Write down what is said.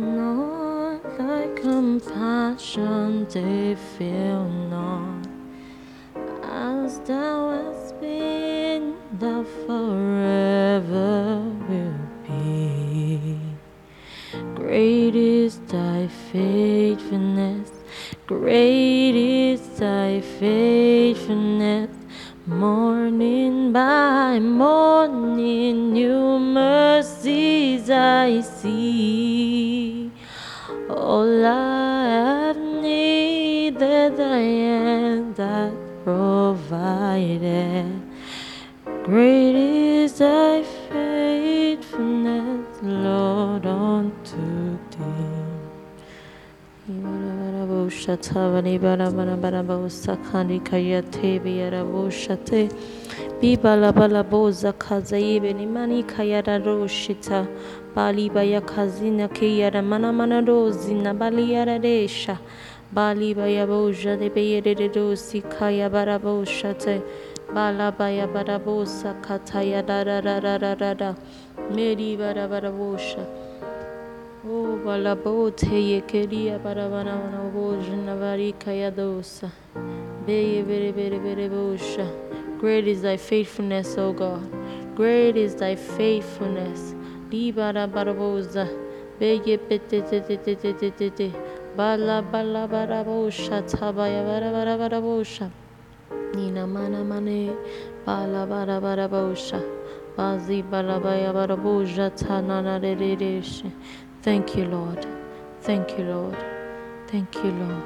not thy compassion they feel not. As thou hast been thou forever will be. Great is thy faithfulness great is thy faithfulness. Morning by morning, new mercies I see. Provided. Great is thy faithfulness, Lord, unto thee. Bibala bala bo zakazaibe ni mani kayara roshita bali baya kazina kiyara mana mana rozina bali yara resha bali baya bo jade beyere de dosi kaya bara bo shate bala baya bara bo sakataya da da da da da da da meri bara bara bo shate Oh, balabote ye keria barabana wana bojna varika yadosa. Beye bere bere bere bosha. Great is thy faithfulness, O God. Great is thy faithfulness. Libara barabosa. Beye pete te te te te te te Bala bala barabosha tabaya bara bara barabosha. Nina mana mane. Bala bara barabosha. Bazi balabaya baraboja tanana rereshe. Thank you, Lord. Thank you, Lord. Thank you, Lord.